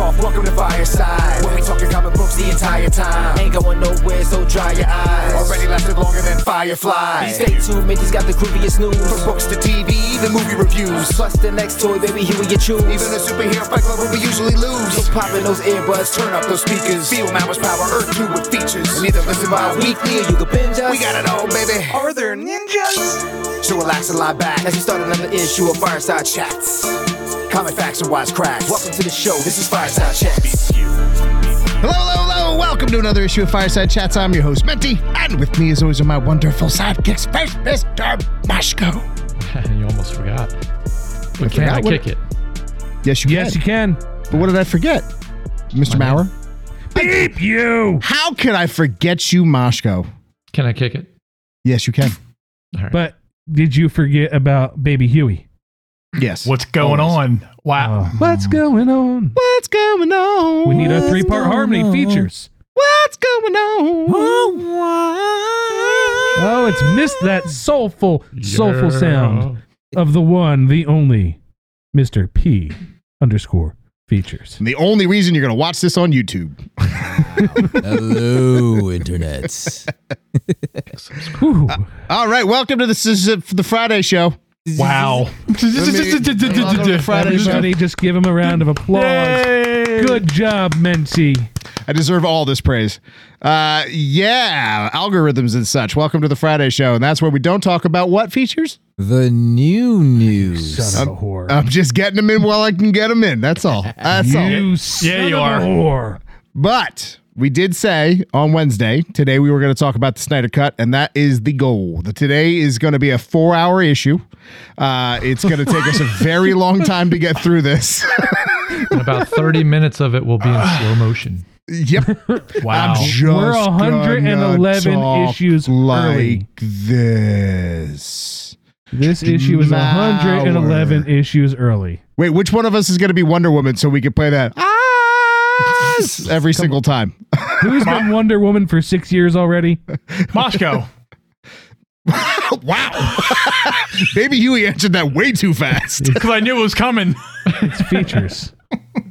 off, welcome to Fireside. Where we talking comic books the entire time. Ain't going nowhere, so dry your eyes. Already lasted longer than Firefly. Stay tuned, Mickey's got the grooviest news. From books to TV, the movie reviews. Plus the next toy, baby, here we you choose. Even the superhero fight club where we usually lose. So pop in those earbuds, turn up those speakers. Feel Mama's power, Earth 2 with features. And either listen bi-weekly or you can binge us. We got it all, baby. Are there ninjas? So relax and lie back as we start another issue of Fireside Chats. Comic facts and wise cracks. Welcome to the show. This is Fireside Chats. Hello, hello, hello. Welcome to another issue of Fireside Chats. I'm your host, Menti. And with me, as always, are my wonderful sidekicks. First, Mr. Mashko. you almost forgot. But can forgot I kick it? Yes, you Yes, can. you can. But what did I forget? Mr. My Maurer? Beep you. How could I forget you, Mashko? Can I kick it? Yes, you can. All right. But did you forget about Baby Huey? Yes. What's going Always. on? Wow. Oh, what's going on? What's going on? We need a three part harmony on? features. What's going on? Oh, it's missed that soulful, soulful sound of the one, the only Mr. P underscore features. And the only reason you're going to watch this on YouTube. Hello, internets. Whew. Uh, all right. Welcome to this is the Friday show. Wow. Friday show. Everybody, just give him a round of applause. Good job, Menti. I deserve all this praise. Uh, yeah, algorithms and such. Welcome to the Friday show, and that's where we don't talk about what features. The new news. Son of a whore. I'm just getting them in while I can get them in. That's all. That's all. you son Yeah, you of a are. whore. But we did say on Wednesday, today we were going to talk about the Snyder Cut, and that is the goal. The, today is going to be a four hour issue. Uh, it's going to take us a very long time to get through this. And about 30 minutes of it will be in slow motion. yep. Wow. I'm just We're 111 talk issues like early. this. This issue is 111 Mauer. issues early. Wait, which one of us is going to be Wonder Woman so we can play that ah, every single time? Who's been Wonder Woman for six years already? Moscow. wow. Baby Huey answered that way too fast. Because I knew it was coming. It's features.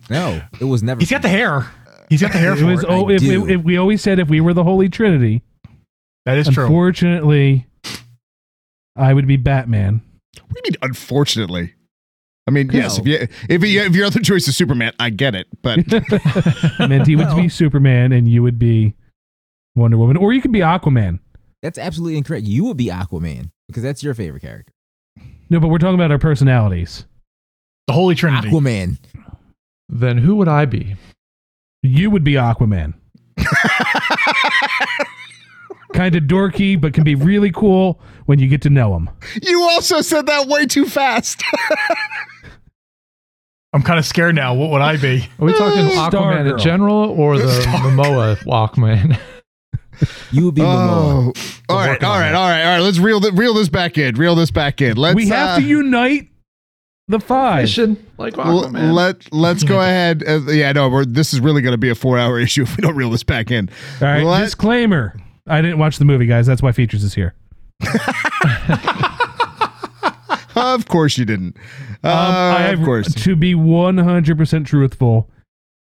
No, it was never. He's got the hair. He's got the hair It for was. it. Oh, if, if, if we always said if we were the Holy Trinity, That is true. unfortunately, I would be Batman. What do you mean, unfortunately? I mean, yes, if you if, you, if your other choice is Superman, I get it. But Menti would Well- be Superman, and you would be Wonder Woman, or you could be Aquaman. That's absolutely incorrect. You would be Aquaman because that's your favorite character. No, but we're talking about our personalities. The Holy Trinity. Aquaman. Then who would I be? You would be Aquaman. kind of dorky, but can be really cool when you get to know him. you also said that way too fast. I'm kind of scared now. What would I be? Are we talking Aquaman Stargirl. in general or the Momoa Walkman? You would be Momoa. oh, all right, working all on right, that. all right, all right. Let's reel th- reel this back in. Reel this back in. Let's we have uh, to unite the five. Mission like l- Aquaman. let let's go ahead. Uh, yeah, no, we're, this is really going to be a four hour issue if we don't reel this back in. All right, Let- disclaimer. I didn't watch the movie, guys. That's why Features is here. Of course you didn't. Um, I of course. To be 100% truthful,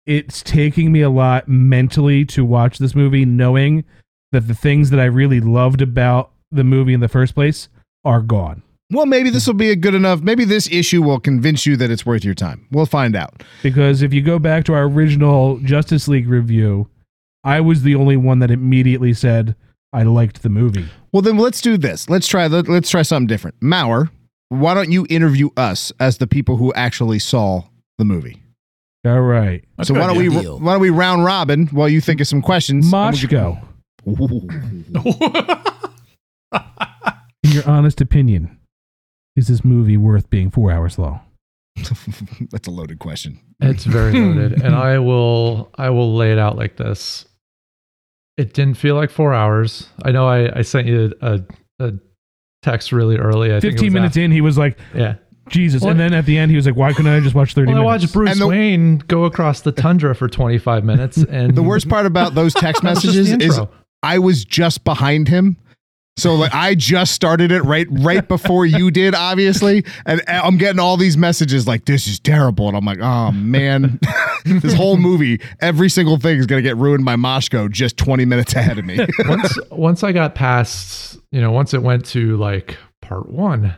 it's taking me a lot mentally to watch this movie, knowing that the things that I really loved about the movie in the first place are gone. Well, maybe this will be a good enough. Maybe this issue will convince you that it's worth your time. We'll find out. Because if you go back to our original Justice League review, I was the only one that immediately said I liked the movie. Well, then let's do this. Let's try. Let, let's try something different. Maurer, why don't you interview us as the people who actually saw the movie? All right. That's so why don't we. Deal. why don't we round robin while you think of some questions? Machko, Ooh. in your honest opinion, is this movie worth being four hours long? That's a loaded question. It's very loaded, and I will I will lay it out like this. It didn't feel like four hours. I know I, I sent you a, a text really early. I 15 was minutes in, he was like, Yeah, Jesus. Well- and then at the end, he was like, "Why couldn't I just watch 30 Well, I watched Bruce the- Wayne go across the tundra for 25 minutes, and The worst part about those text That was just messages is. I was just behind him. So like I just started it right right before you did, obviously, and I'm getting all these messages like this is terrible, and I'm like, oh man, this whole movie, every single thing is gonna get ruined by Moshko just 20 minutes ahead of me. once once I got past, you know, once it went to like part one,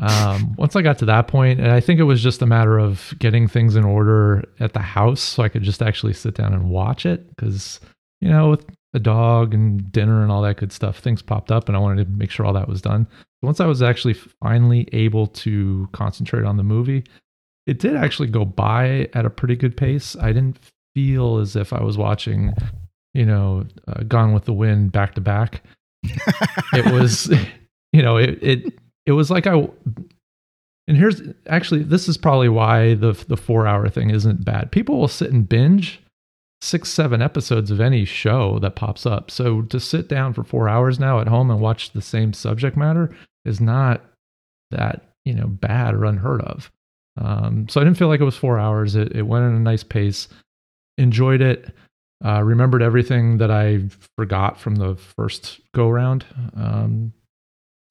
um, once I got to that point, and I think it was just a matter of getting things in order at the house so I could just actually sit down and watch it because, you know, with the dog and dinner and all that good stuff, things popped up and I wanted to make sure all that was done. Once I was actually finally able to concentrate on the movie, it did actually go by at a pretty good pace. I didn't feel as if I was watching, you know, uh, Gone with the Wind back to back. It was, you know, it it it was like I. And here's actually this is probably why the the four hour thing isn't bad. People will sit and binge six seven episodes of any show that pops up. So to sit down for four hours now at home and watch the same subject matter is not that you know bad or unheard of. Um, so I didn't feel like it was four hours. It, it went at a nice pace. Enjoyed it. Uh, remembered everything that I forgot from the first go round. Um,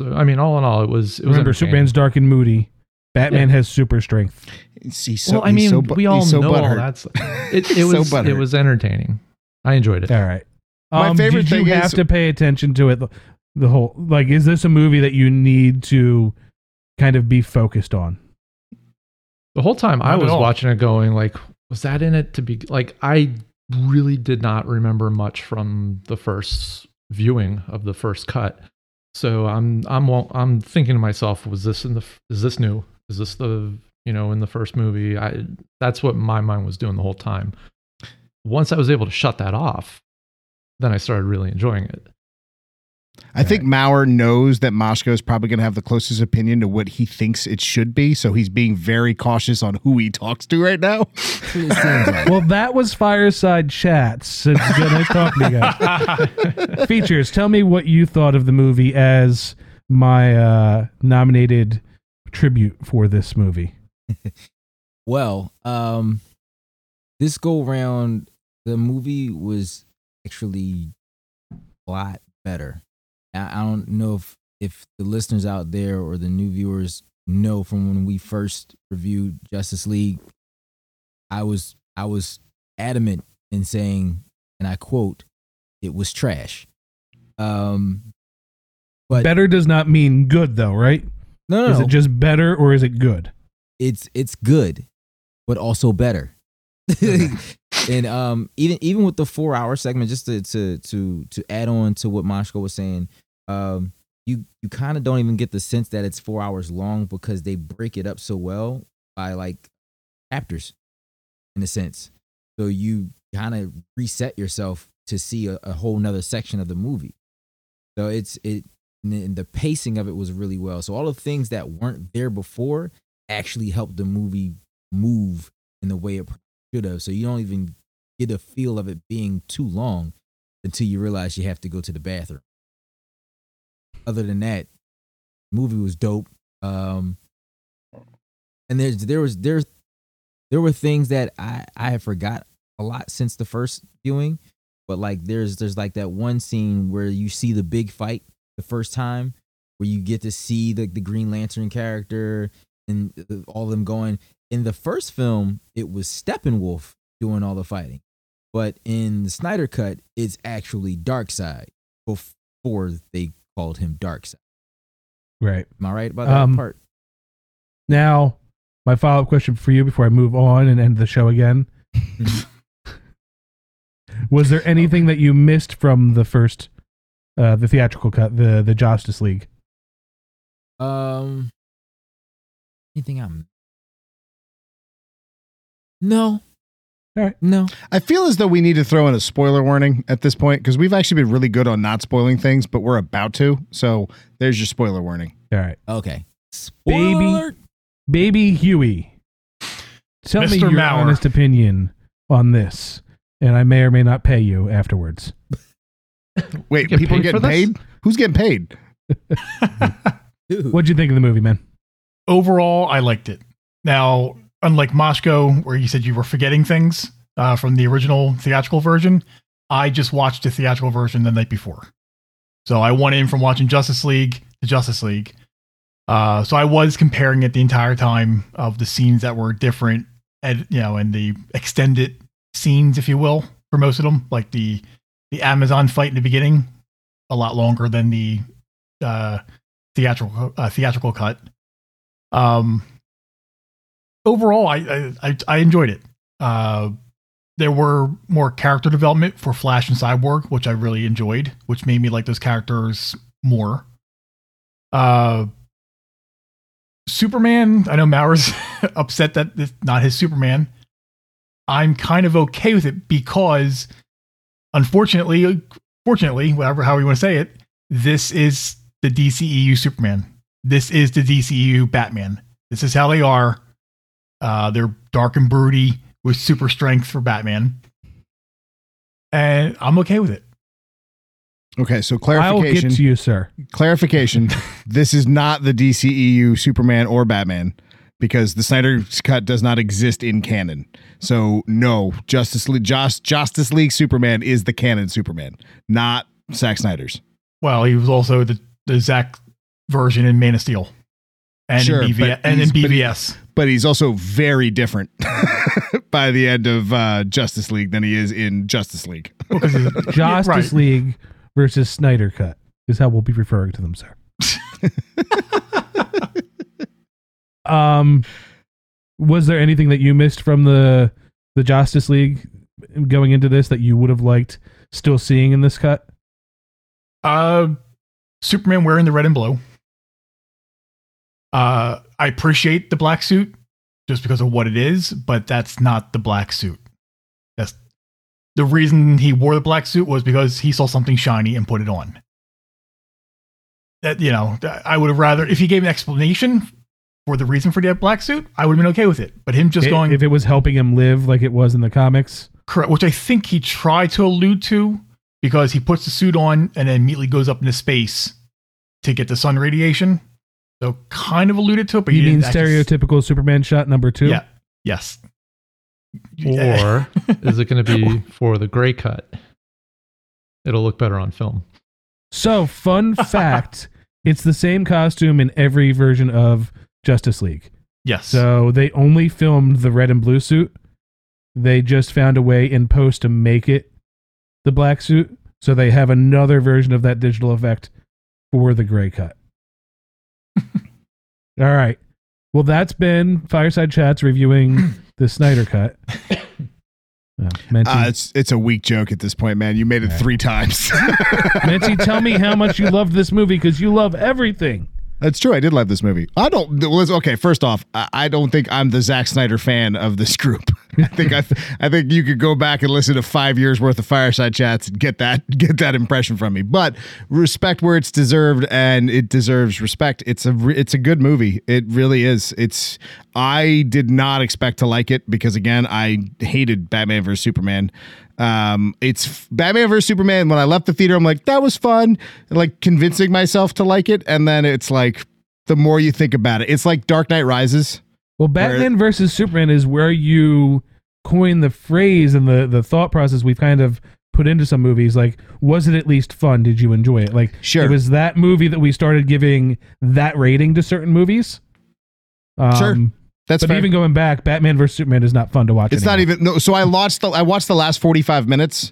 so I mean, all in all, it was. It was Remember. Superman's dark and moody. Batman has super strength. He's so, well, I he's mean, so bu- we all so know all butthurt. that's. It, He's it so was. it was entertaining. I enjoyed it. All right. My Um, favorite did you thing have to pay attention to it? The, the whole like, is this a movie that you need to kind of be focused on? The whole time I Not at was watching it, going like, was that in it to be like? I really did not remember much from the first viewing of the first cut. So I'm I'm I'm thinking to myself, was this in the is this new? Is this the you know in the first movie? I that's what my mind was doing the whole time. Once I was able to shut that off, then I started really enjoying it. I think Maurer knows that Moshko is probably going to have the closest opinion to what he thinks it should be, so he's being very cautious on who he talks to right now. That's what it seems like. Well, that was Fireside Chats. It's good nice talking to you. Features. Tell me what you thought of the movie as my uh, nominated tribute for this movie. Well, um, this go round, the movie was actually a lot better. I, I don't know if if the listeners out there or the new viewers know from when we first reviewed Justice League, I was I was adamant in saying, and I quote, "It was trash." Um, but better does not mean good, though, right? No, no, Is no. it just better or is it good? it's it's good, but also better. and um, even even with the four hour segment, just to to to to add on to what Moshko was saying, um, you you kind of don't even get the sense that it's four hours long because they break it up so well by like chapters, in a sense. So you kind of reset yourself to see a, a whole nother section of the movie. So it's it and the- pacing of it was really well. So all the things that weren't there before actually helped the movie move in the way it should have. So you don't even get a feel of it being too long until you realize you have to go to the bathroom. Other than that, movie was dope. Um, and there's there was there there were things that I I have forgot a lot since the first viewing, but like there's there's like that one scene where you see the big fight the first time, where you get to see the the Green Lantern character and all of them going. In the first film, it was Steppenwolf doing all the fighting, but in the Snyder cut, it's actually Darkseid before they called him Darkseid. Right. Am I right about that Um, part? Now, my follow up question for you before I move on and end the show again. Was there anything that you missed from the first, uh, the theatrical cut, the the Justice League? Um, anything I'm. No. All right. No. I feel as though we need to throw in a spoiler warning at this point because we've actually been really good on not spoiling things, but we're about to. So there's your spoiler warning. All right, Okay. Baby. Spoiler alert. baby Huey, tell me your Maurer. honest opinion on this, and I may or may not pay you afterwards. Wait, get people paid for getting paid? Who's getting paid? What'd you think of the movie, man? overall, I liked it. Now, unlike Moshko, where you said you were forgetting things uh, from the original theatrical version, I just watched the theatrical version the night before. So I went in from watching Justice League to Justice League. Uh, so I was comparing it the entire time of the scenes that were different, and you know, and the extended scenes, if you will, for most of them, like the the Amazon fight in the beginning, a lot longer than the uh, theatrical uh, theatrical cut. Um, overall, I I, I, enjoyed it. Uh, there were more character development for Flash and Cyborg, which I really enjoyed, which made me like those characters more. Uh, Superman, I know Mauer's upset that it's not his Superman. I'm kind of okay with it because, unfortunately, fortunately, whatever how you want to say it, this is the DCEU Superman. This is the DCEU Batman. This is how they are. Uh, they're dark and broody with super strength for Batman, and I'm okay with it. Okay, so I'll clarification. get to you, sir. clarification. this is not the DCEU Superman or Batman because the Snyder's cut does not exist in canon. So no, Justice League, Just, Justice League Superman is the canon Superman, not Zack Snyder's. Well, he was also the the Zack version in Man of Steel, and Sure, in BV- and in he's- but BVS. But he's also very different by the end of uh, Justice League than he is in Justice League. Well, 'cause he's- yeah, Justice right. League versus Snyder Cut is how we'll be referring to them, sir. um, was there anything that you missed from the the Justice League going into this that you would have liked still seeing in this cut? Uh, Superman wearing the red and blue. Uh, I appreciate the black suit just because of what it is, but that's not the black suit. That's the reason he wore the black suit was because he saw something shiny and put it on. That you know, I would have rather if he gave an explanation for the reason for the black suit, I would have been okay with it. But him just I- going if it was helping him live like it was in the comics. Correct, which I think he tried to allude to because he puts the suit on and then immediately goes up into space to get the sun radiation. So kind of alluded to it, but you he mean didn't stereotypical Superman shot number two? Yeah. Yes. Or is it going to be for the gray cut? It'll look better on film. So, fun fact it's the same costume in every version of Justice League. yes. So, they only filmed the red and blue suit. They just found a way in post to make it the black suit. So, they have another version of that digital effect for the gray cut. All right. Well, that's been Fireside Chats reviewing the Snyder Cut. Uh, Uh, it's it's a weak joke at this point, man. You made it three times. Menti, tell me how much you loved this movie because you love everything. That's true. I did love this movie. I don't. Okay. First off, I, I don't think I'm the Zack Snyder fan of this group. I think I, I think you could go back and listen to five years worth of fireside chats and get that get that impression from me. But respect where it's deserved, and it deserves respect. It's a it's a good movie. It really is. It's. I did not expect to like it because again, I hated Batman vs Superman. Um, it's Batman vs Superman. When I left the theater, I'm like, that was fun. Like convincing myself to like it, and then it's like, the more you think about it, it's like Dark Knight Rises. Well, Batman versus Superman is where you coin the phrase and the the thought process we've kind of put into some movies. Like, was it at least fun? Did you enjoy it? Like, Sure. it was that movie that we started giving that rating to certain movies. Um, Sure. That's but fair. even going back, Batman versus Superman is not fun to watch. it's not even no. So I watched the I watched the last 45 minutes.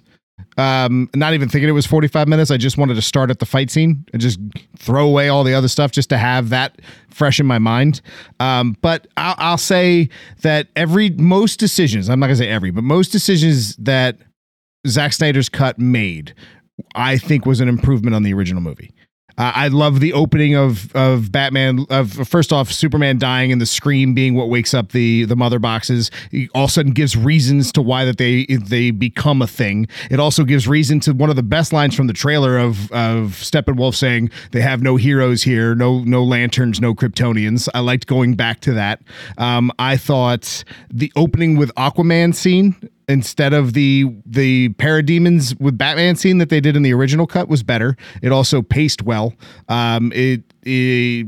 Um, not even thinking it was 45 minutes. I just wanted to start at the fight scene and just throw away all the other stuff just to have that fresh in my mind. Um, but I'll, I'll say that every most decisions, I'm not gonna say every, but most decisions that Zack Snyder's cut made, I think was an improvement on the original movie. Uh, I love the opening of of Batman. Of first off, Superman dying and the scream being what wakes up the the mother boxes. He all of a sudden gives reasons to why that they they become a thing. It also gives reason to one of the best lines from the trailer of of Steppenwolf saying they have no heroes here, no no lanterns, no Kryptonians. I liked going back to that. Um, I thought the opening with Aquaman scene instead of the the parademons with Batman scene that they did in the original cut was better. It also paced well. Um, it, it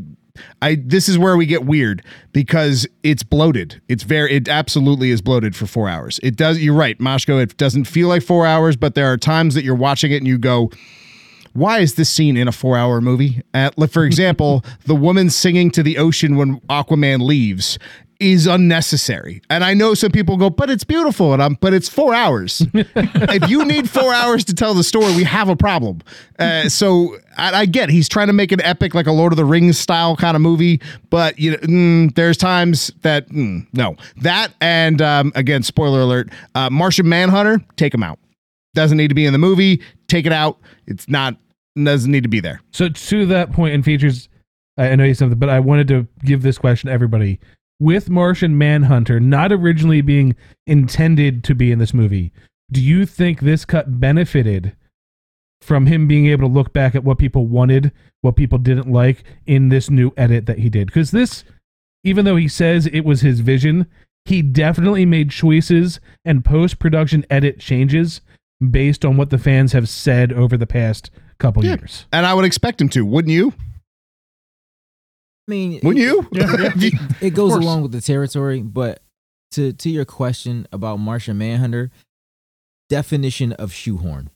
I this is where we get weird because it's bloated. It's very it absolutely is bloated for 4 hours. It does you're right, Mashko, it doesn't feel like 4 hours, but there are times that you're watching it and you go why is this scene in a four hour movie? Like, for example, the woman singing to the ocean when Aquaman leaves is unnecessary. And I know some people go, but it's beautiful. And I'm, but it's four hours. if you need four hours to tell the story, we have a problem. Uh, so I, I get he's trying to make an epic, like a Lord of the Rings style kind of movie. But you know, mm, there's times that mm, no, that and um, again, spoiler alert: uh, Martian Manhunter, take him out. Doesn't need to be in the movie. Take it out. It's not doesn't need to be there. So to that point in features, I I know you said something, but I wanted to give this question to everybody. With Martian Manhunter not originally being intended to be in this movie, do you think this cut benefited from him being able to look back at what people wanted, what people didn't like in this new edit that he did? Because this, even though he says it was his vision, he definitely made choices and post production edit changes based on what the fans have said over the past couple Yeah. years. And I would expect him to, wouldn't you? I mean, Wouldn't you? it goes along with the territory, but to to your question about Martian Manhunter, definition of shoehorn.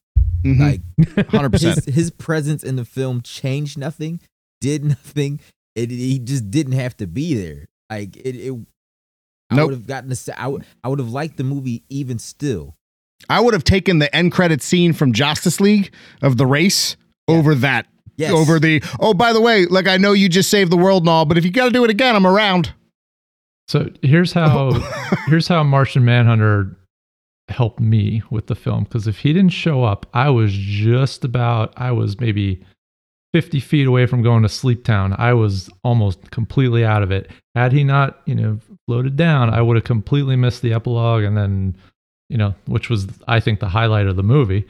Mhm. Like Hundred percent. his his presence in the film changed nothing, did nothing. It, he just didn't have to be there. Like it, it I Nope. would have gotten the I would I would have liked the movie even still. I would have taken the end credit scene from Justice League of the race over that. Yes. Over the oh, by the way, like I know you just saved the world and all, but if you got to do it again, I'm around. So here's how here's how Martian Manhunter helped me with the film because if he didn't show up, I was just about I was maybe 50 feet away from going to Sleep Town. I was almost completely out of it. Had he not, you know, floated down, I would have completely missed the epilogue and then, you know, which was I think the highlight of the movie.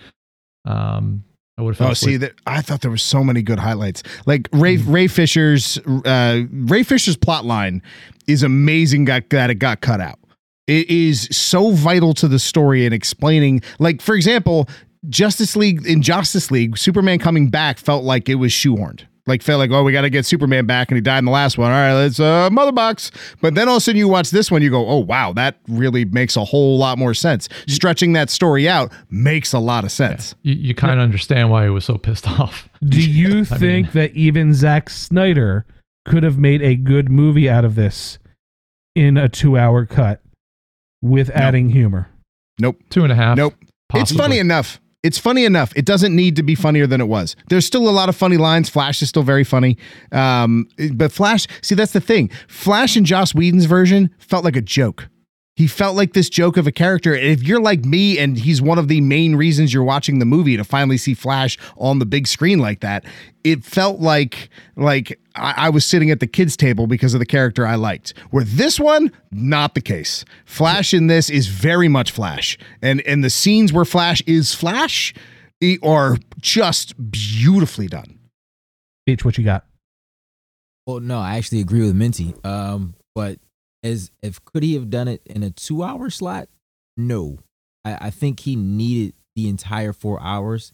Um I would have Oh, see that I thought there were so many good highlights. Like Ray Ray Fisher's uh, Ray Fisher's plot line is amazing. Got that it got cut out. It is so vital to the story and explaining. Like for example, Justice League in Justice League, Superman coming back felt like it was shoehorned. Like felt like oh we got to get Superman back and he died in the last one. All right, let's uh, mother box. But then all of a sudden you watch this one, you go oh wow that really makes a whole lot more sense. Stretching that story out makes a lot of sense. you, you kind of understand why he was so pissed off. Do you think mean- that even Zack Snyder could have made a good movie out of this in a two hour cut with adding humor? Nope. Two and a half. Nope. It's funny enough. It's funny enough. It doesn't need to be funnier than it was. There's still a lot of funny lines. Flash is still very funny. Um, but Flash, see, that's the thing. Flash in Joss Whedon's version felt like a joke. He felt like this joke of a character. And if you're like me and he's one of the main reasons you're watching the movie to finally see Flash on the big screen like that, it felt like like I, I was sitting at the kids' table because of the character I liked. Where this one, not the case. Flash in this is very much Flash. And and the scenes where Flash is Flash are just beautifully done. Beach, what you got? Well, no, I actually agree with Minty. Um, but as if could he have done it in a two hour slot? No. I, I think he needed the entire four hours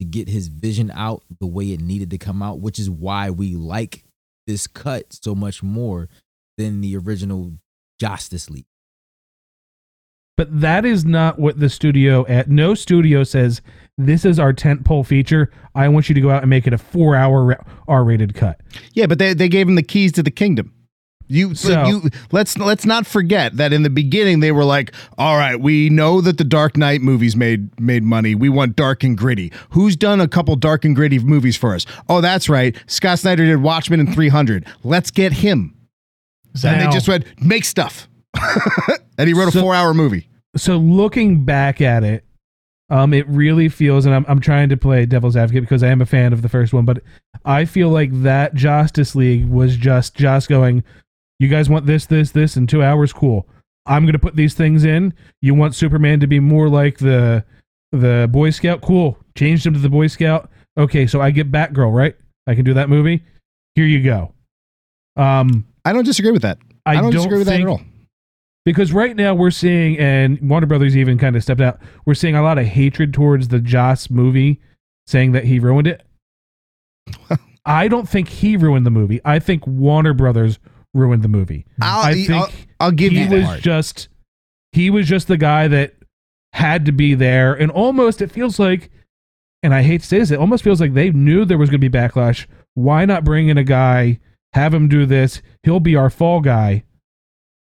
to get his vision out the way it needed to come out, which is why we like this cut so much more than the original Justice League. But that is not what the studio at no studio says. This is our tentpole feature. I want you to go out and make it a four-hour R-rated cut. Yeah, but they, they gave him the keys to the kingdom. You, So- you let's let's not forget that in the beginning they were like, "All right, we know that the Dark Knight movies made made money. We want dark and gritty. Who's done a couple dark and gritty movies for us? Oh, that's right. Scott Snyder did Watchmen and 300. Let's get him." And they just went, "Make stuff." and he wrote a 4-hour movie. So looking back at it, um, it really feels, and I'm I'm trying to play devil's advocate because I am a fan of the first one, but I feel like that Justice League was just just going, you guys want this, this, this in two hours, cool. I'm gonna put these things in. You want Superman to be more like the the Boy Scout, cool. Changed him to the Boy Scout. Okay, so I get Batgirl, right? I can do that movie. Here you go. Um, I don't disagree with that. I, I, don't, don't disagree with that at all. because right now we're seeing, and Warner Brothers even kind of stepped out. We're seeing a lot of hatred towards the Joss movie, saying that he ruined it. I don't think he ruined the movie. I think Warner Brothers ruined the movie. I'll, I I'll, think I'll give he you was that. just he was just the guy that had to be there and almost it feels like and I hate to say this, it almost feels like they knew there was going to be backlash. Why not bring in a guy, have him do this? He'll be our fall guy.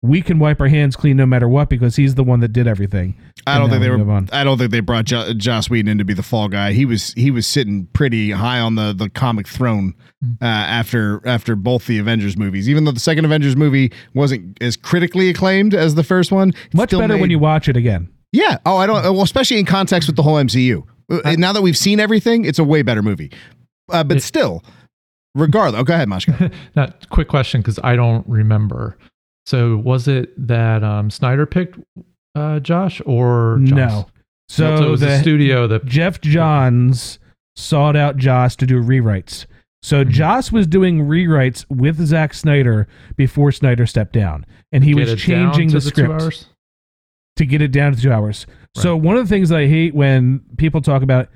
We can wipe our hands clean no matter what because he's the one that did everything. I don't think they we were. I don't think they brought jo- Joss Whedon in to be the fall guy. He was he was sitting pretty high on the the comic throne Hmm. uh, after after both the Avengers movies. Even though the second Avengers movie wasn't as critically acclaimed as the first one, Much better when you watch it again. Yeah. Oh, I don't. Well, especially in context with the whole MCU. Uh, now that we've seen everything, it's a way better movie. Uh, but It- still, regardless. Oh, go ahead, Mashka. Now, quick question because I don't remember. So was it that um, Snyder picked uh, Josh or Joss? No. So, so it was the, the studio that Geoff Johns sought out Josh to do rewrites. So Mhm. Joss was doing rewrites with Zack Snyder before Snyder stepped down, and he was changing the two script to get it down to two hours. So one of the things that I hate when people talk about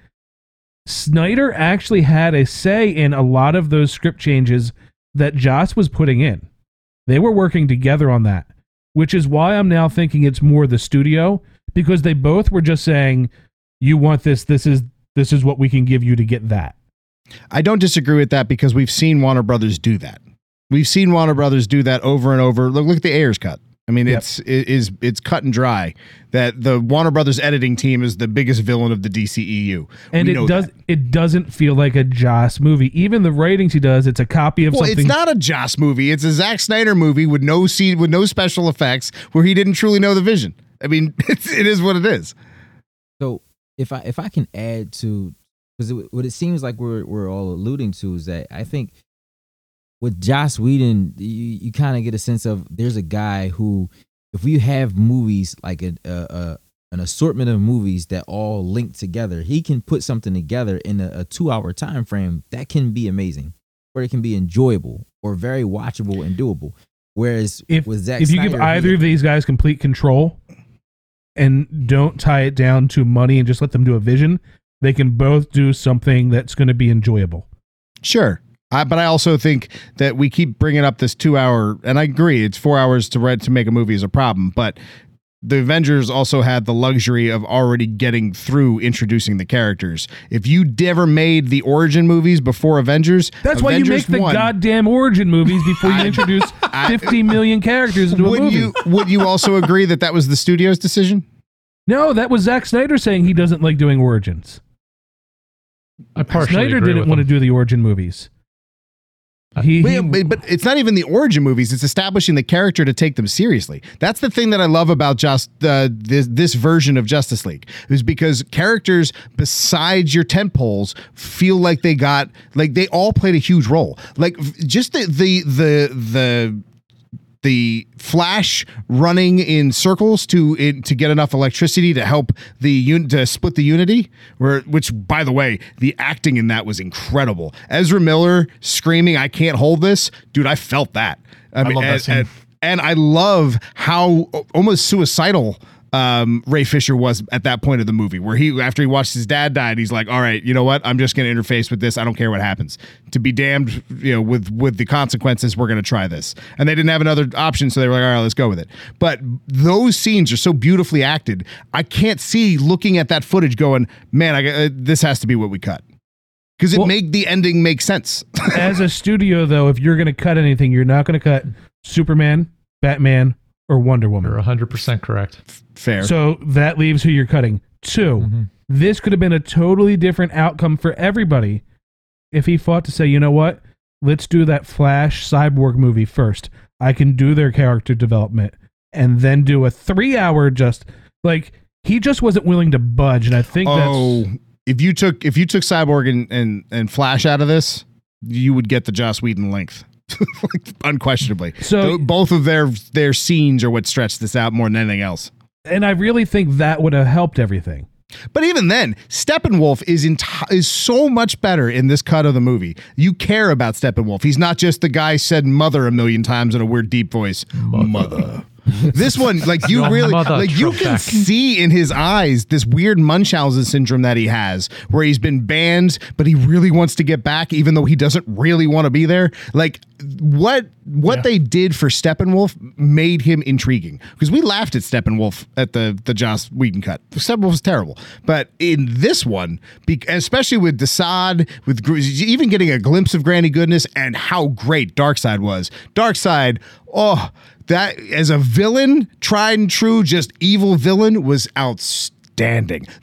Snyder actually had a say in a lot of those script changes that Joss was putting in. They were working together on that, which is why I'm now thinking it's more the studio because they both were just saying, "You want this? This is this is what we can give you to get that." I don't disagree with that because we've seen Warner Brothers do that. We've seen Warner Brothers do that over and over. Look, look at the Ayer's cut. I mean, Yep. it's it is it's cut and dry that the Warner Brothers editing team is the biggest villain of the DCEU. And We it does that. it doesn't feel like a Joss movie. Even the ratings he does, it's a copy of Well, something. it's not a Joss movie. It's a Zack Snyder movie with no seed, with no special effects, where he didn't truly know the vision. I mean, it's, it is what it is. So if I if I can add to because what it seems like we're we're all alluding to is that I think with Joss Whedon, you, you kind of get a sense of there's a guy who, if we have movies like a, a, a an assortment of movies that all link together, he can put something together in a, a two hour time frame that can be amazing, or it can be enjoyable or very watchable and doable. Whereas if with Zack if you give either of these guys complete control and don't tie it down to money and just let them do a vision, they can both do something that's going to be enjoyable. Sure. I, but I also think that we keep bringing up this two hour, and I agree, it's four hours to read to make a movie is a problem. But the Avengers also had the luxury of already getting through introducing the characters. If you ever made the origin movies before Avengers, That's why you make the 1, goddamn origin movies before you introduce 50 million characters into a movie. you would you also agree that that was the studio's decision? no, that was Zack Snyder saying he doesn't like doing origins. I partially Snyder agree didn't with want to do the origin movies. He, But, he- but, but it's not even the origin movies; it's establishing the character to take them seriously. That's the thing that I love about just uh, this this version of Justice League is because characters besides your tent poles feel like they got like they all played a huge role. Like just the the the the the flash running in circles to in, to get enough electricity to help the un, to split the unity where which by the way the acting in that was incredible. Ezra miller screaming i can't hold this. Dude i felt that. I, love that scene. and, and i love how almost suicidal um, Ray Fisher was at that point of the movie, where he after he watched his dad died, he's like, "All right, you know what? I'm just going to interface with this. I don't care what happens. To be damned, you know, with with the consequences, we're going to try this." And they didn't have another option, so they were like, "All right, let's go with it." But those scenes are so beautifully acted. I can't see looking at that footage going, "Man, I, uh, this has to be what we cut," because it Well- made the ending make sense. as a studio, though, if you're going to cut anything, you're not going to cut Superman, Batman, or Wonder Woman. You're 100% correct. Fair. So that leaves who you're cutting. 2 Mm-hmm. This could have been a totally different outcome for everybody if he fought to say, you know what? Let's do that Flash Cyborg movie first. I can do their character development and then do a three hour just like he just wasn't willing to budge. And I think oh, that's if you took if you took Cyborg and, and and Flash out of this, you would get the Joss Whedon length, unquestionably. So- Tho- both of their their scenes are what stretched this out more than anything else. and I really think that would have helped everything. But even then, Steppenwolf is enti- is so much better in this cut of the movie. You care about Steppenwolf. He's not just the guy said "mother" a million times in a weird deep voice. Mother. This one, like you Your really, mother like you can Trebek. see in his eyes this weird Munchausen syndrome that he has, where he's been banned, but he really wants to get back, even though he doesn't really want to be there. Like what what Yeah. they did for Steppenwolf made him intriguing because we laughed at Steppenwolf at the the Joss Whedon cut. Steppenwolf was terrible, but in this one, especially with Desaad, with even getting a glimpse of Granny Goodness and how great Darkseid was. Darkseid, oh, that as a villain, tried and true, just evil villain was outstanding.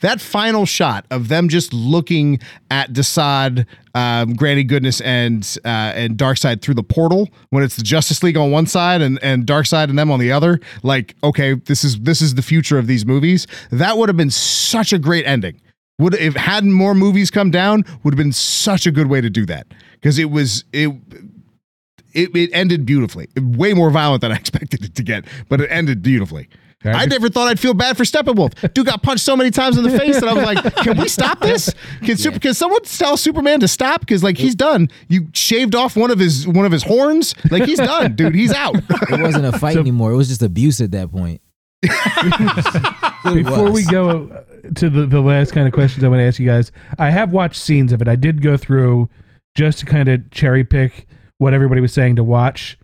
That final shot of them just looking at Desaad, um, Granny Goodness, and uh, and Darkseid through the portal when it's the Justice League on one side and and Darkseid and them on the other. Like, okay, this is this is the future of these movies. That would have been such a great ending. Would if hadn't more movies come down, would have been such a good way to do that because it was it it, it ended beautifully. Way more violent than I expected it to get, but it ended beautifully. I never thought I'd feel bad for Steppenwolf. Dude got punched so many times in the face that I was like, "Can we stop this? Can, super, can someone tell Superman to stop? Because like he's done. You shaved off one of his one of his horns. Like he's done, dude. He's out." It wasn't a fight anymore. It was just abuse at that point. It Before we go uh, to the, the last kind of questions I want to ask you guys, I have watched scenes of it. I did go through just to kind of cherry pick what everybody was saying to watch.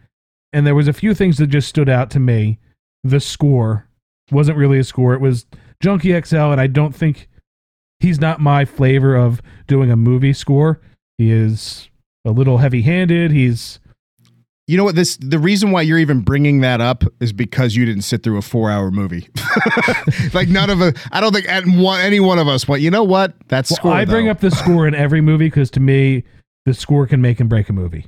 And there was a few things that just stood out to me. The score wasn't really a score. It was Junkie XL, and I don't think he's not my flavor of doing a movie score. He is a little heavy handed. He's You know what? This the reason why you're even bringing that up is because you didn't sit through a four hour movie. like none of us. I don't think any one of us went. You know what? That's well, score. I bring up the score in every movie because to me, the score can make and break a movie.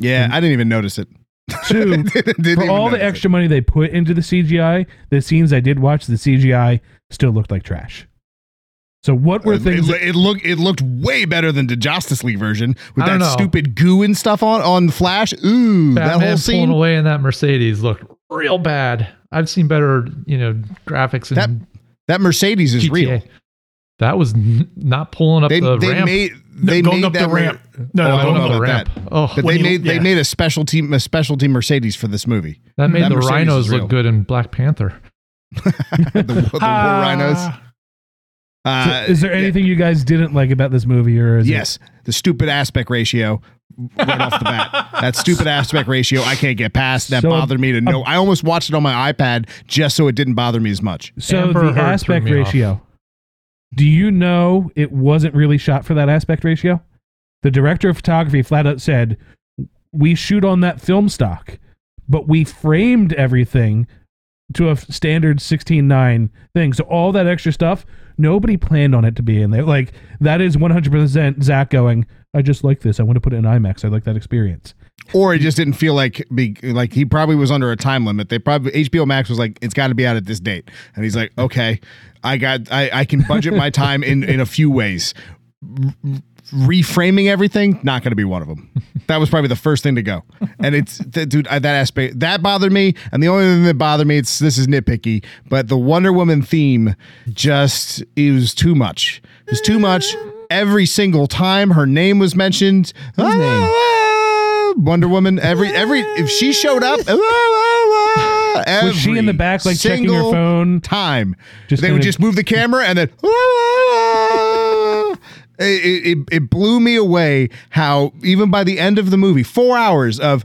Yeah, I didn't even notice it. Two, for all the notice it. extra money they put into the CGI, the scenes I did watch, the CGI still looked like trash. So what were Uh, things? It, it looked it looked way better than the Justice League version with that know. stupid goo and stuff on on Flash. Ooh, that Batman whole pulling scene. away in that Mercedes looked real bad. I've seen better, you know, graphics in That that Mercedes is GTA. real. That was n- not pulling up They the they ramp. made they going made up the ramp. Mer- No, Oh, no, I don't going know up the about ramp. that. Oh, But they you- made they made a specialty a specialty Mercedes for this movie. that made that the Mercedes rhinos look good in Black Panther. the, the war Ah. rhinos. so Uh, is there anything you guys didn't like about this movie, or is it- Yes, the stupid aspect ratio right off the bat. That stupid aspect ratio I can't get past. That So, bothered me to know. I almost watched it on my iPad just so it didn't bother me as much. so Amber the aspect ratio. off. Do you know it wasn't really shot for that aspect ratio? The director of photography flat out said, "We shoot on that film stock, but we framed everything to a standard 16:9 thing. So all that extra stuff, nobody planned on it to be in there. Like that is 100% Zach going. I just like this. I want to put it in IMAX. I like that experience. Or it just didn't feel like be, like he probably was under a time limit. They probably HBO Max was like it's got to be out at this date, and he's like, okay, I got I, I can budget my time in in a few ways. Reframing everything not going to be one of them. That was probably the first thing to go, and it's th- dude I- that aspect that bothered me. And the only thing that bothered me, it's this is nitpicky, but the Wonder Woman theme just it was too much. It was too much. Every single time her name was mentioned, Whose ah, name? Ah, Wonder Woman. Every every if she showed up, ah, ah, Was she in the back like checking her phone? Time Just they would just move the camera and then. It, it, it blew me away how even by the end of the movie, four hours of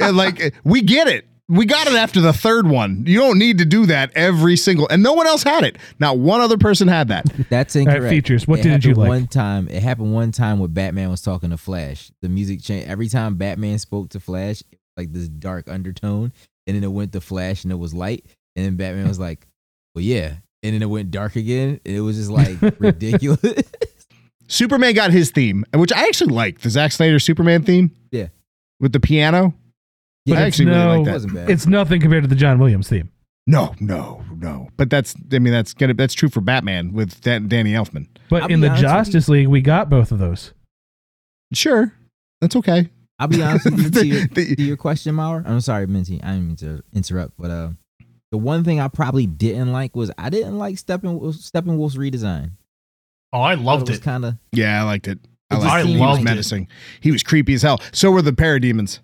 and like we get it. We got it after the third one. You don't need to do that every single, and no one else had it. Not one other person had that. That's right, incorrect. features. What It didn't you like? One time, it happened one time when Batman was talking to Flash. The music changed every time Batman spoke to Flash, it was like this dark undertone, and then it went to Flash and it was light, and then Batman was like, "Well, yeah," and then it went dark again, and it was just like ridiculous. Superman got his theme, which I actually liked the Zack Snyder Superman theme. Yeah. with the piano. Yeah, I it's actually no, really like that. wasn't bad. It's nothing compared to the John Williams theme. No, no, no. But that's I mean that's gonna that's true for Batman with Dan, Danny Elfman. But I'll in the honest with you. Justice League, we got both of those. Sure, that's okay. I'll be honest with you. To your, to your question, Mauer. I'm sorry, Minty. I didn't mean to interrupt, but uh, the one thing I probably didn't like was I didn't like Steppenwolf, Steppenwolf's redesign. Oh, I It loved was it. kind of Yeah, I liked it. I It liked just it. seemed He was like- menacing. He was creepy as hell. So were the parademons.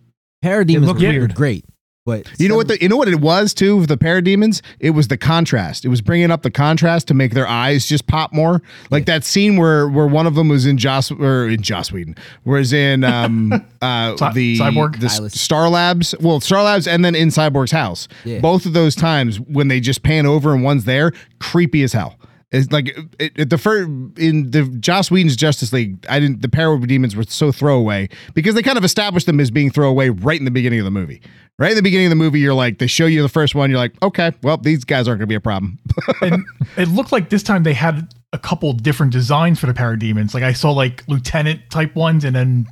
Parademons looked were weird. great, But You know what? The, you know what it was too. with The parademons. It was the contrast. It was bringing up the contrast to make their eyes just pop more. Like that scene where where one of them was in Joss or in Joss Whedon, whereas in um uh Cy- the Cyborg? the Eyeless. Star Labs. Well, Star Labs, and then in Cyborg's house. Yeah. Both of those times when they just pan over and one's there, creepy as hell. It's like it, it, the first in the Joss Whedon's Justice League. I didn't. The parademons were so throwaway because they kind of established them as being throwaway right in the beginning of the movie. Right in the beginning of the movie, you're like they show you the first one. You're like, okay, well these guys aren't going to be a problem. and it looked like this time they had a couple different designs for the parademons. Like I saw like lieutenant type ones and then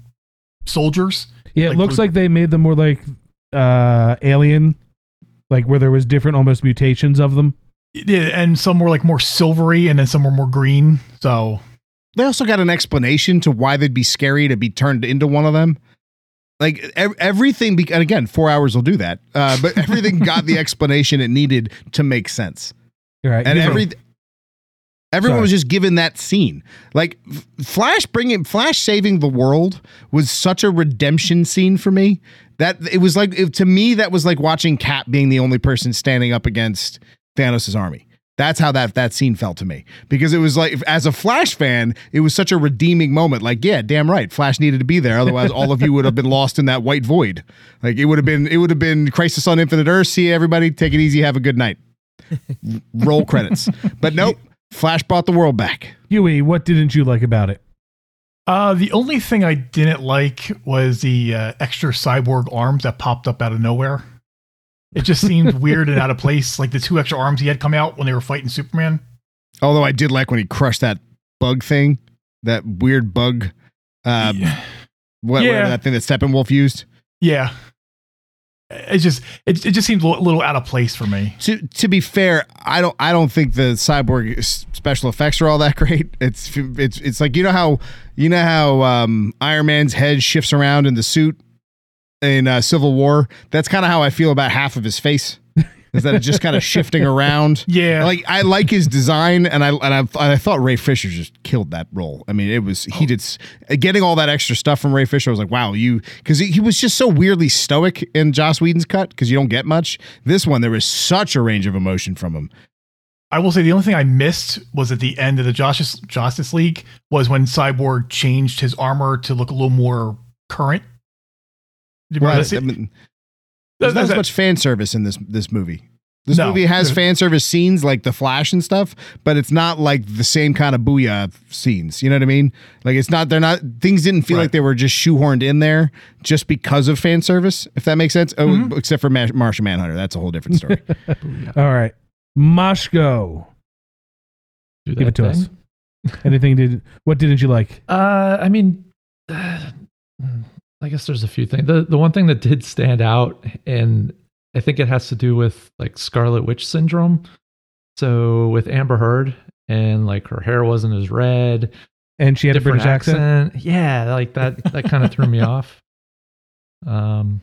soldiers. Yeah, it Like looks blue- like they made them more like uh Alien, like where there was different almost mutations of them. Yeah, and some were like more silvery and then some were more green. So they also got an explanation to why they'd be scary to be turned into one of them. Like ev- everything, be- and again, four hours will do that. Uh, but everything got the explanation it needed to make sense. Right. and you know- every everyone Sorry. was just given that scene like F- flash bringing flash saving the world was such a redemption scene for me that it was like it, to me that was like watching cap being the only person standing up against thanos' army. That's how that that scene felt to me. Because it was like as a flash fan it was such a redeeming moment. Like yeah damn right flash needed to be there. Otherwise all of you would have been lost in that white void. Like it would have been it would have been crisis on infinite earth see everybody. Take it easy. Have a good night. Roll credits. But nope, Flash brought the world back. Huey, what didn't you like about it? uh, the only thing I didn't like was the uh, extra cyborg arms that popped up out of nowhere. It just seemed weird and out of place. Like the two extra arms he had come out when they were fighting Superman. Although I did like when he crushed that bug thing, that weird bug, uh, yeah. what, Yeah. whatever that thing that Steppenwolf used. yeah. It just it, it just seemed a little out of place for me. To to be fair, I don't I don't think the cyborg special effects are all that great. It's it's it's like you know how you know how um, Iron Man's head shifts around in the suit in uh, Civil War. That's kind of how I feel about half of his face. Is that it's just kind of shifting around? Yeah. like I like his design, and I and I, I thought Ray Fisher just killed that role. I mean, it was he did getting all that extra stuff from Ray Fisher. I was like, wow, you because he, he was just so weirdly stoic in Joss Whedon's cut because you don't get much. This one, there was such a range of emotion from him. I will say the only thing I missed was at the end of the Justice Justice League was when Cyborg changed his armor to look a little more current. Did you remember Right, that I mean, there's not as much fan service in this this movie. This No. movie has fan service scenes like the Flash and stuff, but it's not like the same kind of booyah scenes. You know what I mean? Like it's not. They're not. Things didn't feel Right. like they were just shoehorned in there just because of fan service. If that makes sense. Oh, Mm-hmm. except for Ma- Martian Manhunter, that's a whole different story. All right. Moshko. Give it to us. Anything did what didn't you like? Uh, I mean, I guess there's a few things. The the one thing that did stand out, and I think it has to do with like Scarlet Witch syndrome. So with Amber Heard, and like her hair wasn't as red, And she had a different British accent. Yeah, like that. That kind of threw me off. Um,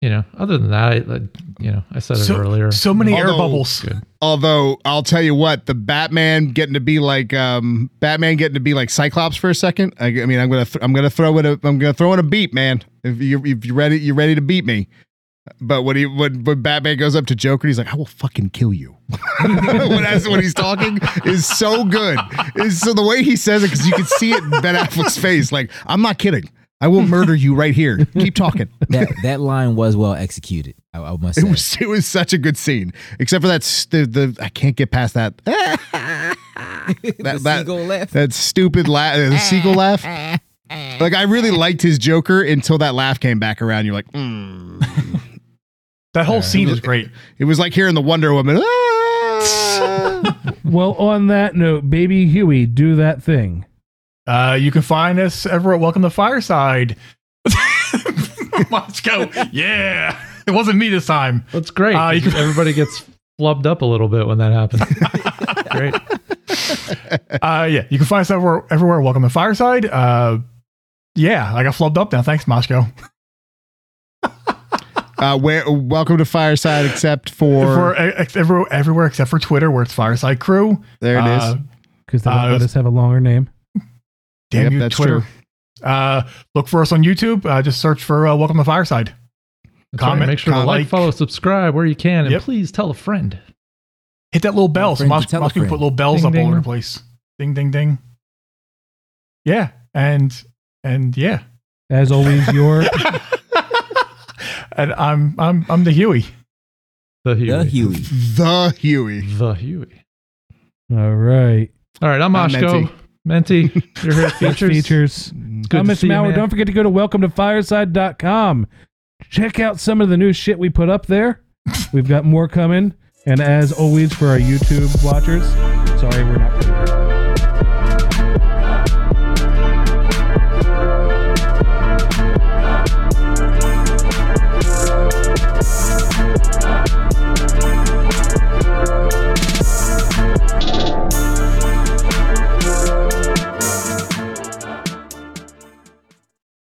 you know, other than that, I, I- you know, I said it earlier. so many air bubbles. Good. Although I'll tell you what, the Batman getting to be like um, Batman getting to be like Cyclops for a second. I, I mean, I'm gonna th- I'm gonna throw it a I'm gonna throw in a beat, man. If you if you ready you're ready to beat me. But when he when, when Batman goes up to Joker, he's like, "I will fucking kill you." when, that's, when he's talking is so good. Is so the way he says it because you can see it in Ben Affleck's face. Like, I'm not kidding. I will murder you right here. Keep talking. that that line was well executed. I, I must It was it was such a good scene, except for that s- the, the I can't get past that that The that, seagull laugh. that stupid laugh the seagull laugh. Like I really liked his Joker until that laugh came back around. You're like, mm. That whole scene is great. it was like hearing the Wonder Woman. "Ah." Well, on that note, baby Huey, do that thing. Uh, you can find us everywhere. at Welcome to Fireside. Let's go. Yeah. It wasn't me this time. That's great. Uh, you can- Everybody gets flubbed up a little bit when that happens. great. Uh, yeah, you can find us everywhere. everywhere. Welcome to Fireside. Uh, yeah, I got flubbed up now. Thanks, Moshko. uh, where welcome to Fireside, except for, For ex- everywhere, everywhere except for Twitter, where it's Fireside Crew. there it is. Uh, Because they don't Uh, let us have a longer name. Damn Yep, you, that's Twitter. true. Uh, look for us on YouTube. Uh, just search for uh, Welcome to Fireside. That's right. comment, Make sure to comment, like, follow, subscribe where you can, and Yep. please tell a friend. hit that little bell. So friend to Mos- tell a Moshko can put little bells Ding, up all over the place. Ding, ding, ding. Yeah, and and yeah, As always, your and I'm I'm I'm the Huey. The Huey. The Huey. The Huey. The Huey. all right. All right, I'm I'm Moshko. Menti, you're here at Features. Features. features. Good I'm to Mr. see Mauer. Don't forget to go to welcome to fireside.com. Check out some of the new shit we put up there. We've got more coming. And as always, for our YouTube watchers, sorry, we're not.